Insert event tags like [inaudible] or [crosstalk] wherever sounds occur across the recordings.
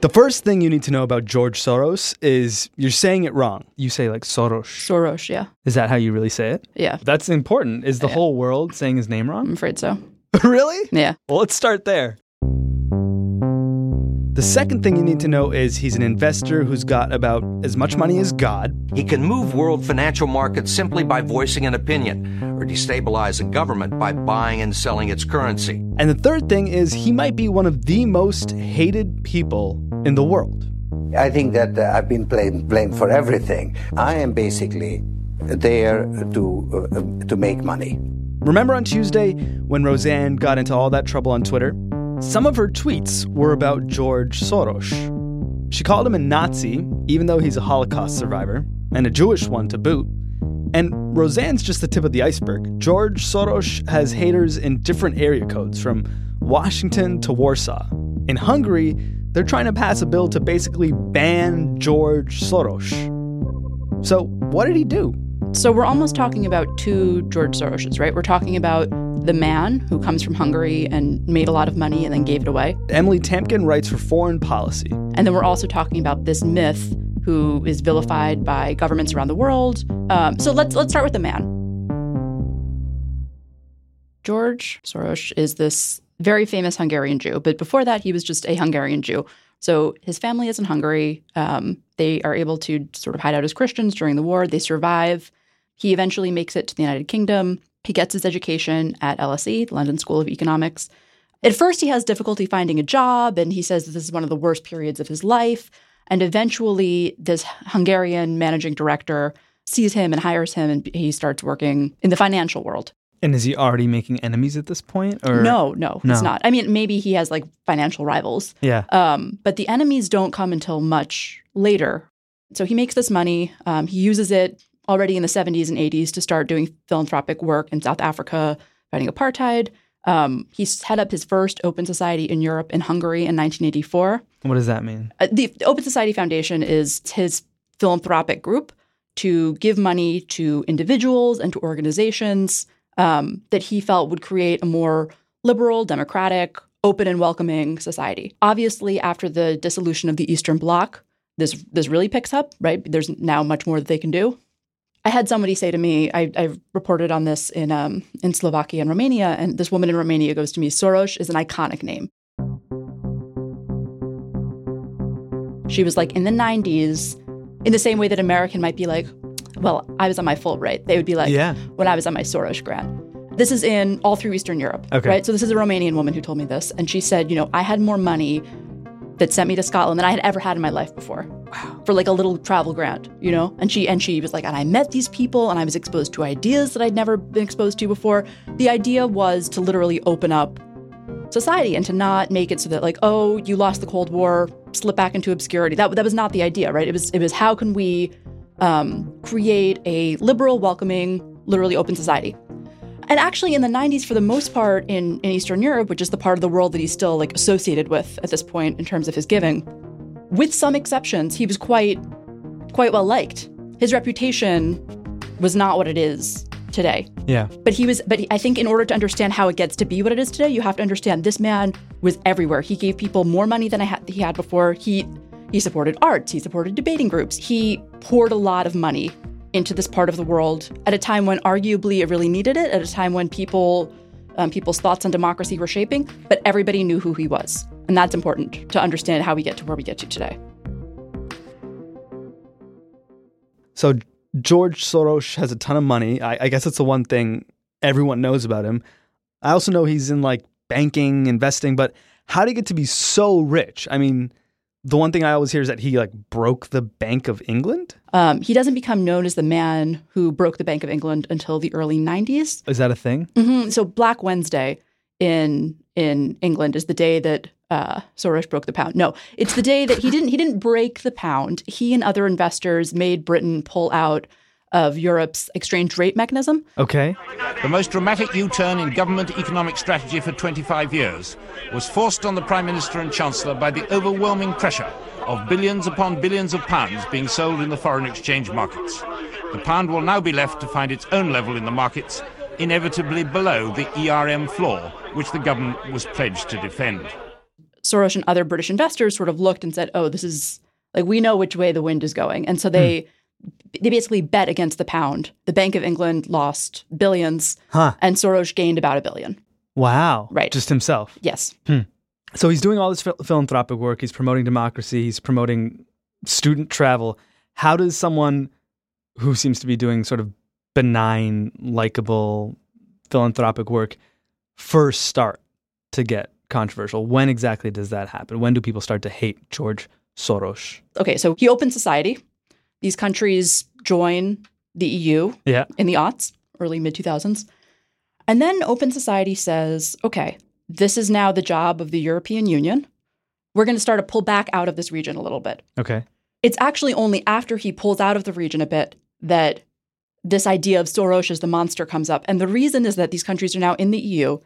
The first thing you need to know about George Soros is you're saying it wrong. You say like Soros. Soros, yeah. Is that how you really say it? Yeah. That's important. Is the Yeah. whole world saying his name wrong? I'm afraid so. [laughs] really? Yeah. Well, let's start there. The second thing you need to know is he's an investor who's got about as much money as God. He can move world financial markets simply by voicing an opinion, or destabilize a government by buying and selling its currency. And the third thing is he might be one of the most hated people in the world. I think that uh, I've been blamed, blamed for everything. I am basically there to uh, to make money. Remember on Tuesday when Roseanne got into all that trouble on Twitter? Some of her tweets were about George Soros. She called him a Nazi, even though he's a Holocaust survivor, and a Jewish one to boot. And Roseanne's just the tip of the iceberg. George Soros has haters in different area codes, from Washington to Warsaw. In Hungary, they're trying to pass a bill to basically ban George Soros. So, what did he do? So we're almost talking about two George Soroses, right? We're talking about the man who comes from Hungary and made a lot of money and then gave it away. Emily Tamkin writes for Foreign Policy. And then we're also talking about this myth who is vilified by governments around the world. Um, so let's let's start with the man. George Soros is this very famous Hungarian Jew, but before that, he was just a Hungarian Jew. So his family is in Hungary. Um, they are able to sort of hide out as Christians during the war. They survive. He eventually makes it to the United Kingdom. He gets his education at LSE, the London School of Economics. At first, he has difficulty finding a job, and he says that this is one of the worst periods of his life. And eventually, this Hungarian managing director sees him and hires him, and he starts working in the financial world. And is he already making enemies at this point? Or No, no, No. it's not. I mean, maybe he has like financial rivals, Yeah. um, but the enemies don't come until much later. So he makes this money. Um, he uses it already in the 70s and 80s to start doing philanthropic work in South Africa, fighting apartheid. Um, he set up his first open society in Europe in Hungary in 1984. What does that mean? Uh, the Open Society Foundation is his philanthropic group to give money to individuals and to organizations um, that he felt would create a more liberal, democratic, open and welcoming society. Obviously, after the dissolution of the Eastern Bloc, this this really picks up. Right, there's now much more that they can do. I had somebody say to me, I, I reported on this in um, in Slovakia and Romania, and this woman in Romania goes to me, Soros is an iconic name. She was like, in the 90s, in the same way that American might be like, well, I was on my Fulbright. They would be like, Yeah. when I was on my Soros grant. This is in all through Eastern Europe, Okay. right? So this is a Romanian woman who told me this, and she said, you know, I had more money that sent me to Scotland than I had ever had in my life before. Wow. For like a little travel grant, you know? And she and she was like, and I met these people and I was exposed to ideas that I'd never been exposed to before. The idea was to literally open up society and to not make it so that like, oh, you lost the Cold War, slip back into obscurity. That that was not the idea, right? It was it was how can we um, create a liberal, welcoming, literally open society. And actually, in the 90s, for the most part, in, in Eastern Europe, which is the part of the world that he's still like associated with at this point in terms of his giving, with some exceptions, he was quite quite well liked. His reputation was not what it is today. Yeah. But he was, but I think in order to understand how it gets to be what it is today, you have to understand this man was everywhere. He gave people more money than I had, he had before. He he supported arts. He supported debating groups. He poured a lot of money into this part of the world at a time when arguably it really needed it. At a time when people um, people's thoughts on democracy were shaping, but everybody knew who he was, and that's important to understand how we get to where we get to today. So George Soros has a ton of money. I, I guess it's the one thing everyone knows about him. I also know he's in like banking, investing, but how did he get to be so rich? I mean, the one thing I always hear is that he like broke the Bank of England. Um, he doesn't become known as the man who broke the Bank of England until the early 90s. Is that a thing? hmm So Black Wednesday in in England is the day that uh, Soros broke the pound. No, it's the day that he didn't he didn't break the pound. He and other investors made Britain pull out of Europe's exchange rate mechanism. Okay. The most dramatic U turn in government economic strategy for 25 years was forced on the Prime Minister and Chancellor by the overwhelming pressure of billions upon billions of pounds being sold in the foreign exchange markets. The pound will now be left to find its own level in the markets, inevitably below the ERM floor, which the government was pledged to defend. Soros and other British investors sort of looked and said, "Oh, this is like we know which way the wind is going," and so hmm. they they basically bet against the pound. The Bank of England lost billions, Huh. and Soros gained about a billion. Wow. Right. Just himself. Yes. Hmm. So he's doing all this phil- philanthropic work. He's promoting democracy. He's promoting student travel. How does someone who seems to be doing sort of benign, likable philanthropic work first start to get controversial? When exactly does that happen? When do people start to hate George Soros? Okay, so he opened society. These countries join the EU Yeah. in the aughts, early mid 2000s. And then Open Society says, okay, this is now the job of the European Union. We're going to start to pull back out of this region a little bit. Okay. It's actually only after he pulls out of the region a bit that this idea of Soros as the monster comes up. And the reason is that these countries are now in the EU.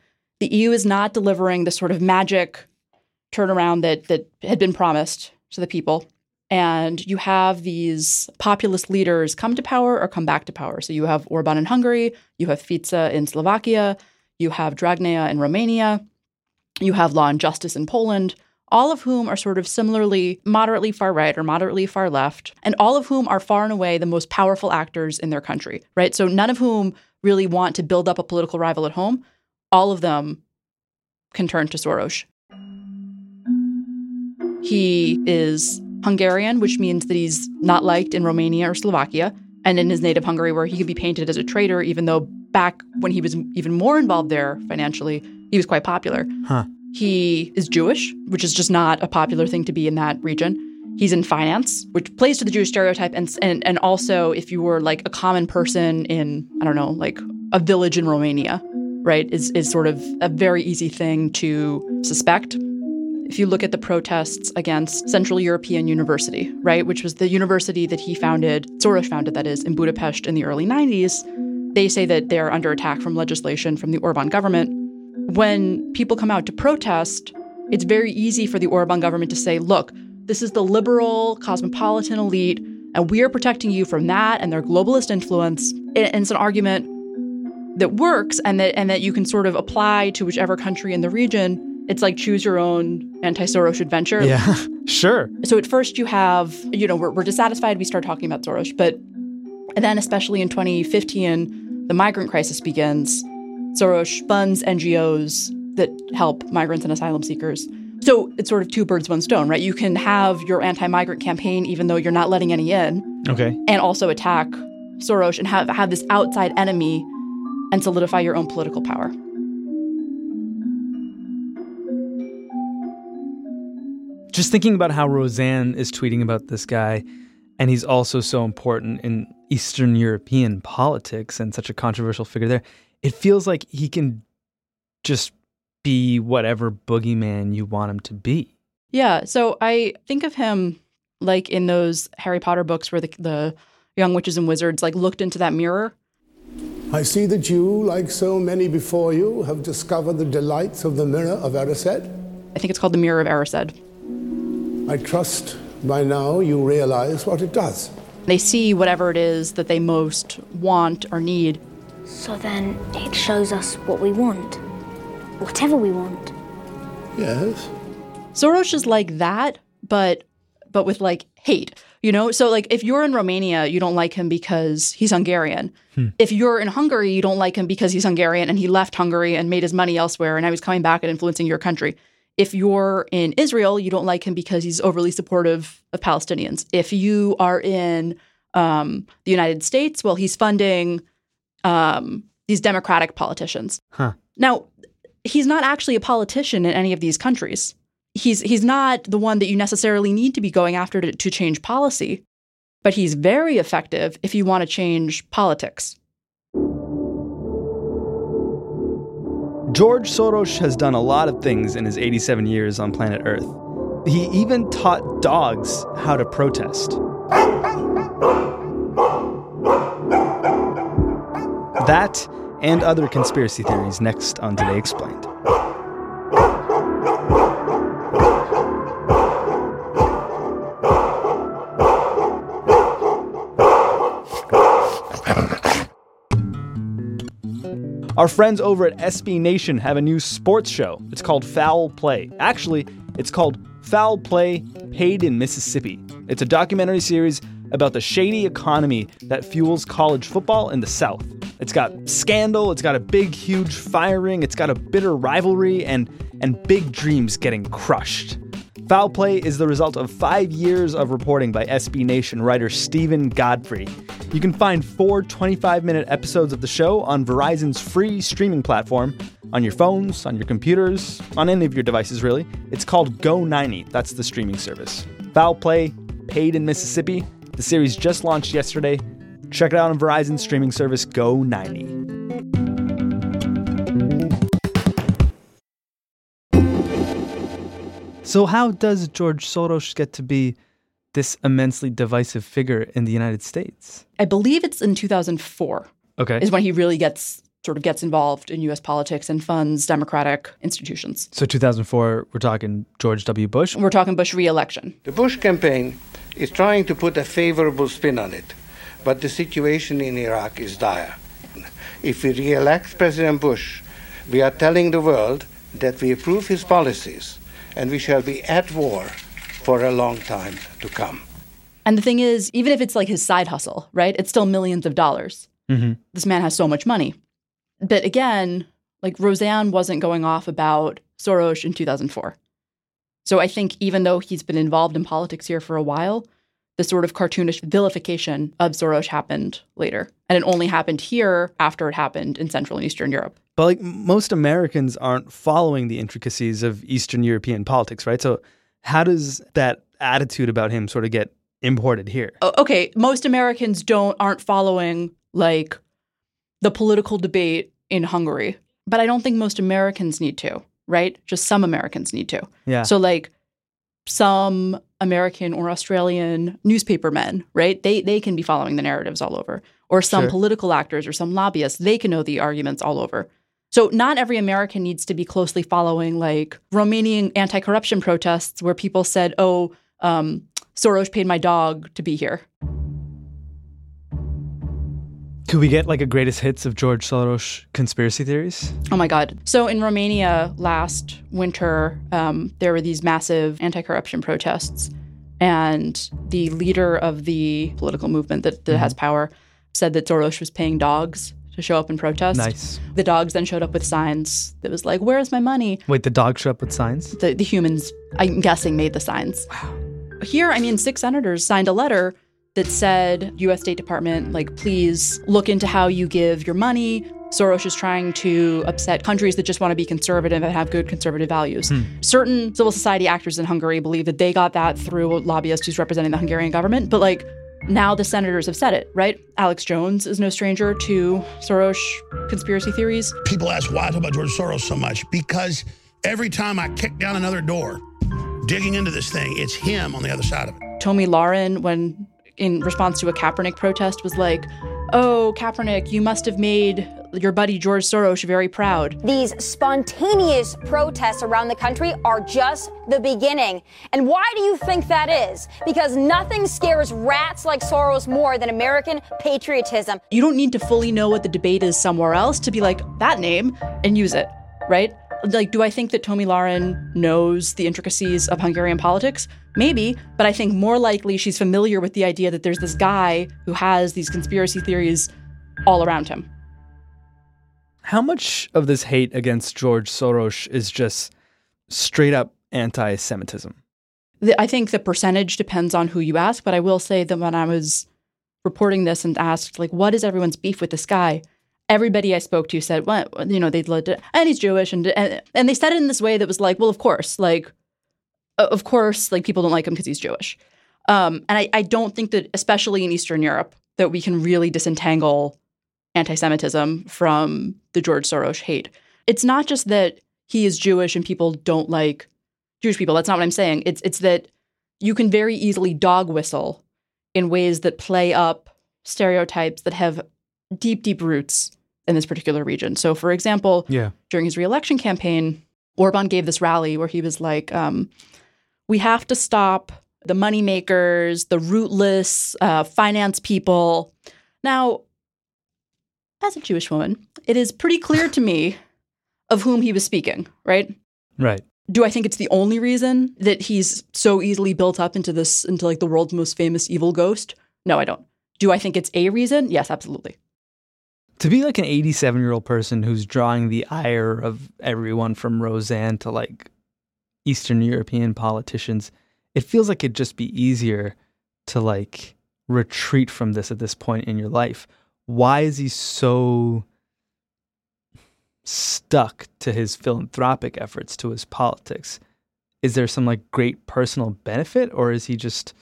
The EU is not delivering the sort of magic turnaround that that had been promised to the people. And you have these populist leaders come to power or come back to power. So you have Orban in Hungary, you have Fico in Slovakia, you have Dragnea in Romania, you have Law and Justice in Poland, all of whom are sort of similarly moderately far right or moderately far left, and all of whom are far and away the most powerful actors in their country, right? So none of whom really want to build up a political rival at home. All of them can turn to Soros. He is Hungarian, which means that he's not liked in Romania or Slovakia, and in his native Hungary, where he could be painted as a traitor, even though back when he was even more involved there financially, he was quite popular. Huh. He is Jewish, which is just not a popular thing to be in that region. He's in finance, which plays to the Jewish stereotype, and and and also if you were like a common person in I don't know like a village in Romania, right, is is sort of a very easy thing to suspect. If you look at the protests against Central European University, right, which was the university that he founded, Soros founded, that is, in Budapest in the early 90s, they say that they're under attack from legislation from the Orban government. When people come out to protest, it's very easy for the Orban government to say, look, this is the liberal, cosmopolitan elite, and we are protecting you from that and their globalist influence. And it's an argument that works and that and that you can sort of apply to whichever country in the region. It's like choose your own anti-Soros adventure. Yeah. [laughs] sure. So at first you have, you know, we're, we're dissatisfied. We start talking about Soros, but and then especially in 2015, the migrant crisis begins. Soros funds NGOs that help migrants and asylum seekers. So it's sort of two birds, one stone, right? You can have your anti-migrant campaign even though you're not letting any in, Okay. and also attack Soros and have have this outside enemy and solidify your own political power. Just thinking about how Roseanne is tweeting about this guy, and he's also so important in Eastern European politics and such a controversial figure there, it feels like he can just be whatever boogeyman you want him to be. Yeah, so I think of him like in those Harry Potter books where the, the young witches and wizards like looked into that mirror. I see that you, like so many before you, have discovered the delights of the mirror of Erised. I think it's called the Mirror of Erised. I trust by now you realize what it does. They see whatever it is that they most want or need. So then it shows us what we want. Whatever we want. Yes? Soros is like that, but but with like hate. You know, so like if you're in Romania, you don't like him because he's Hungarian. If you're in Hungary, you don't like him because he's Hungarian and he left Hungary and made his money elsewhere and now he's coming back and influencing your country. If you're in Israel, you don't like him because he's overly supportive of Palestinians. If you are in um, the United States, well, he's funding um, these Democratic politicians. Huh. Now, he's not actually a politician in any of these countries. He's he's not the one that you necessarily need to be going after to, to change policy, but he's very effective if you want to change politics. George Soros has done a lot of things in his 87 years on planet Earth. He even taught dogs how to protest. That and other conspiracy theories next on Today Explained. Our friends over at SB Nation have a new sports show. It's called Foul Play. Actually, It's called Foul Play Paid in Mississippi. It's a documentary series about the shady economy that fuels college football in the South. It's got scandal, it's got a big, huge firing, it's got a bitter rivalry, and, and big dreams getting crushed. Foul Play is the result of five years of reporting by SB Nation writer Steven Godfrey. You can find four 25 minute episodes of the show on Verizon's free streaming platform on your phones, on your computers, on any of your devices, really. It's called Go90. That's the streaming service. Foul Play, paid in Mississippi. The series just launched yesterday. Check it out on Verizon's streaming service Go90. So, how does George Soros get to be this immensely divisive figure in the United States? I believe it's in 2004 Okay. is when he really gets sort of gets involved in U.S. politics and funds democratic institutions. So, 2004, we're talking George W. Bush. We're talking Bush reelection. The Bush campaign is trying to put a favorable spin on it, but the situation in Iraq is dire. If we re elect President Bush, we are telling the world that we approve his policies and we shall be at war for a long time to come. And the thing is, even if it's like his side hustle, right? It's still millions of dollars. Mm-hmm. This man has so much money. But again, like Roseanne wasn't going off about Soros in 2004. So I think even though he's been involved in politics here for a while, the sort of cartoonish vilification of Soros happened later. And it only happened here after it happened in Central and Eastern Europe. But like most Americans aren't following the intricacies of Eastern European politics, right? So, how does that attitude about him sort of get imported here? Okay, most Americans don't aren't following like the political debate in Hungary, but I don't think most Americans need to, right? Just some Americans need to. Yeah. So like some American or Australian newspapermen, right? They they can be following the narratives all over. Or some Sure. political actors or some lobbyists, they can know the arguments all over. So not every American needs to be closely following like Romanian anti-corruption protests where people said, "Oh, um, Soros paid my dog to be here." Could we get like a greatest hits of George Soros conspiracy theories? Oh my God. So in Romania last winter, um, there were these massive anti corruption protests. And the leader of the political movement that, that has power said that Soros was paying dogs to show up and protest. Nice. The dogs then showed up with signs that was like, Where's my money? Wait, the dogs showed up with signs? The, the humans, I'm guessing, made the signs. Wow. Here, I mean, six senators signed a letter that said, U.S. State Department, like, please look into how you give your money. Soros is trying to upset countries that just want to be conservative and have good conservative values. Hmm. Certain civil society actors in Hungary believe that they got that through a lobbyist who's representing the Hungarian government. But, like, now the senators have said it, right? Alex Jones is no stranger to Soros conspiracy theories. People ask why I talk about George Soros so much because every time I kick down another door, digging into this thing, it's him on the other side of it. Tomi Lahren, when in response to a Kaepernick protest, was like, Oh, Kaepernick, you must have made your buddy George Soros very proud. These spontaneous protests around the country are just the beginning. And why do you think that is? Because nothing scares rats like Soros more than American patriotism. You don't need to fully know what the debate is somewhere else to be like, that name, and use it, right? Like, do I think that Tomi Lahren knows the intricacies of Hungarian politics? Maybe, but I think more likely she's familiar with the idea that there's this guy who has these conspiracy theories all around him. How much of this hate against George Soros is just straight up anti Semitism? I think the percentage depends on who you ask, but I will say that when I was reporting this and asked, like, what is everyone's beef with this guy? Everybody I spoke to said, well, you know, they'd lived it, and he's Jewish, and, and and they said it in this way that was like, well, of course, like, of course, like people don't like him because he's Jewish. Um, and I, I don't think that, especially in Eastern Europe, that we can really disentangle anti-Semitism from the George Soros hate. It's not just that he is Jewish and people don't like Jewish people. That's not what I'm saying. It's it's that you can very easily dog whistle in ways that play up stereotypes that have deep, deep roots in this particular region. So, for example, Yeah. during his reelection campaign, Orban gave this rally where he was like, um, "We have to stop the moneymakers, the rootless uh, finance people." Now, as a Jewish woman, it is pretty clear to me of whom he was speaking, right? Right. Do I think it's the only reason that he's so easily built up into this into like the world's most famous evil ghost? No, I don't. Do I think it's a reason? Yes, absolutely. To be like an 87 year old person who's drawing the ire of everyone from Roseanne to like Eastern European politicians, it feels like it'd just be easier to like retreat from this at this point in your life. Why is he so stuck to his philanthropic efforts, to his politics? Is there some like great personal benefit, or is he just,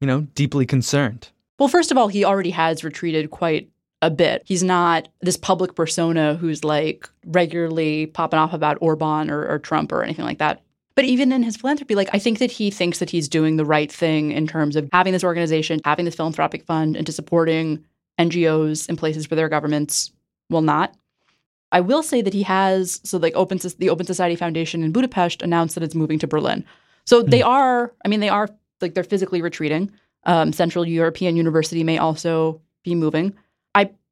you know, deeply concerned? Well, first of all, he already has retreated quite a bit. He's not this public persona who's like regularly popping off about Orban or, or, Trump or anything like that. But even in his philanthropy, like I think that he thinks that he's doing the right thing in terms of having this organization, having this philanthropic fund, and to supporting NGOs in places where their governments will not. I will say that he has so like Open the Open Society Foundation in Budapest announced that it's moving to Berlin. So mm. they are, I mean, they are like they're physically retreating. Um, Central European University may also be moving.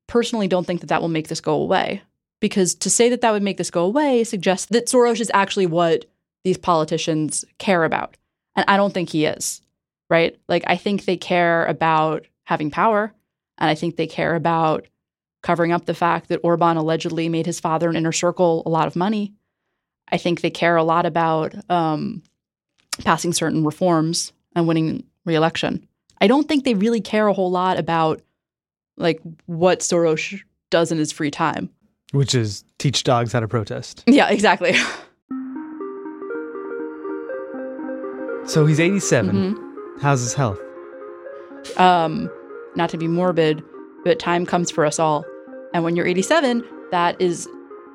Personally don't think that that will make this go away because to say that that would make this go away suggests that Soros is actually what these politicians care about. And I don't think he is, right? Like, I think they care about having power, and I think they care about covering up the fact that Orban allegedly made his father and inner circle a lot of money. I think they care a lot about um, passing certain reforms and winning reelection. I don't think they really care a whole lot about like what Soros does in his free time, which is teach dogs how to protest. [laughs] Yeah, exactly. [laughs] so he's 87. Mm-hmm. How's his health? Um, not to be morbid, but time comes for us all. And when you're 87, that is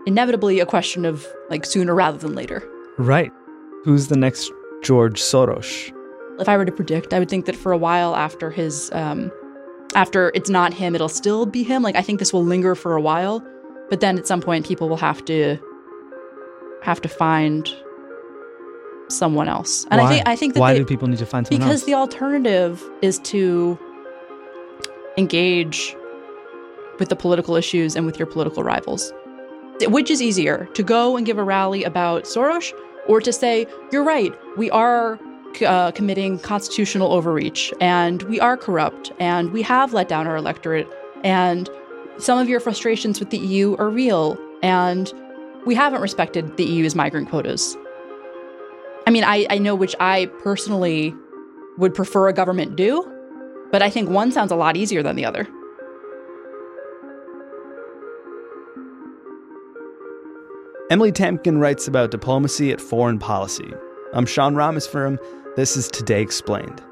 inevitably a question of like sooner rather than later. Right. Who's the next George Soros? If I were to predict, I would think that for a while after his um, after it's not him, it'll still be him. Like I think this will linger for a while, but then at some point people will have to have to find someone else. And Why? I think I think that Why they, do people need to find someone because else? the alternative is to engage with the political issues and with your political rivals. Which is easier, to go and give a rally about Soros or to say, you're right, we are uh, committing constitutional overreach and we are corrupt and we have let down our electorate and some of your frustrations with the EU are real and we haven't respected the EU's migrant quotas. I mean, I, I know which I personally would prefer a government do, but I think one sounds a lot easier than the other. Emily Tamkin writes about diplomacy at foreign policy. I'm Sean Rameswaram. This is Today Explained.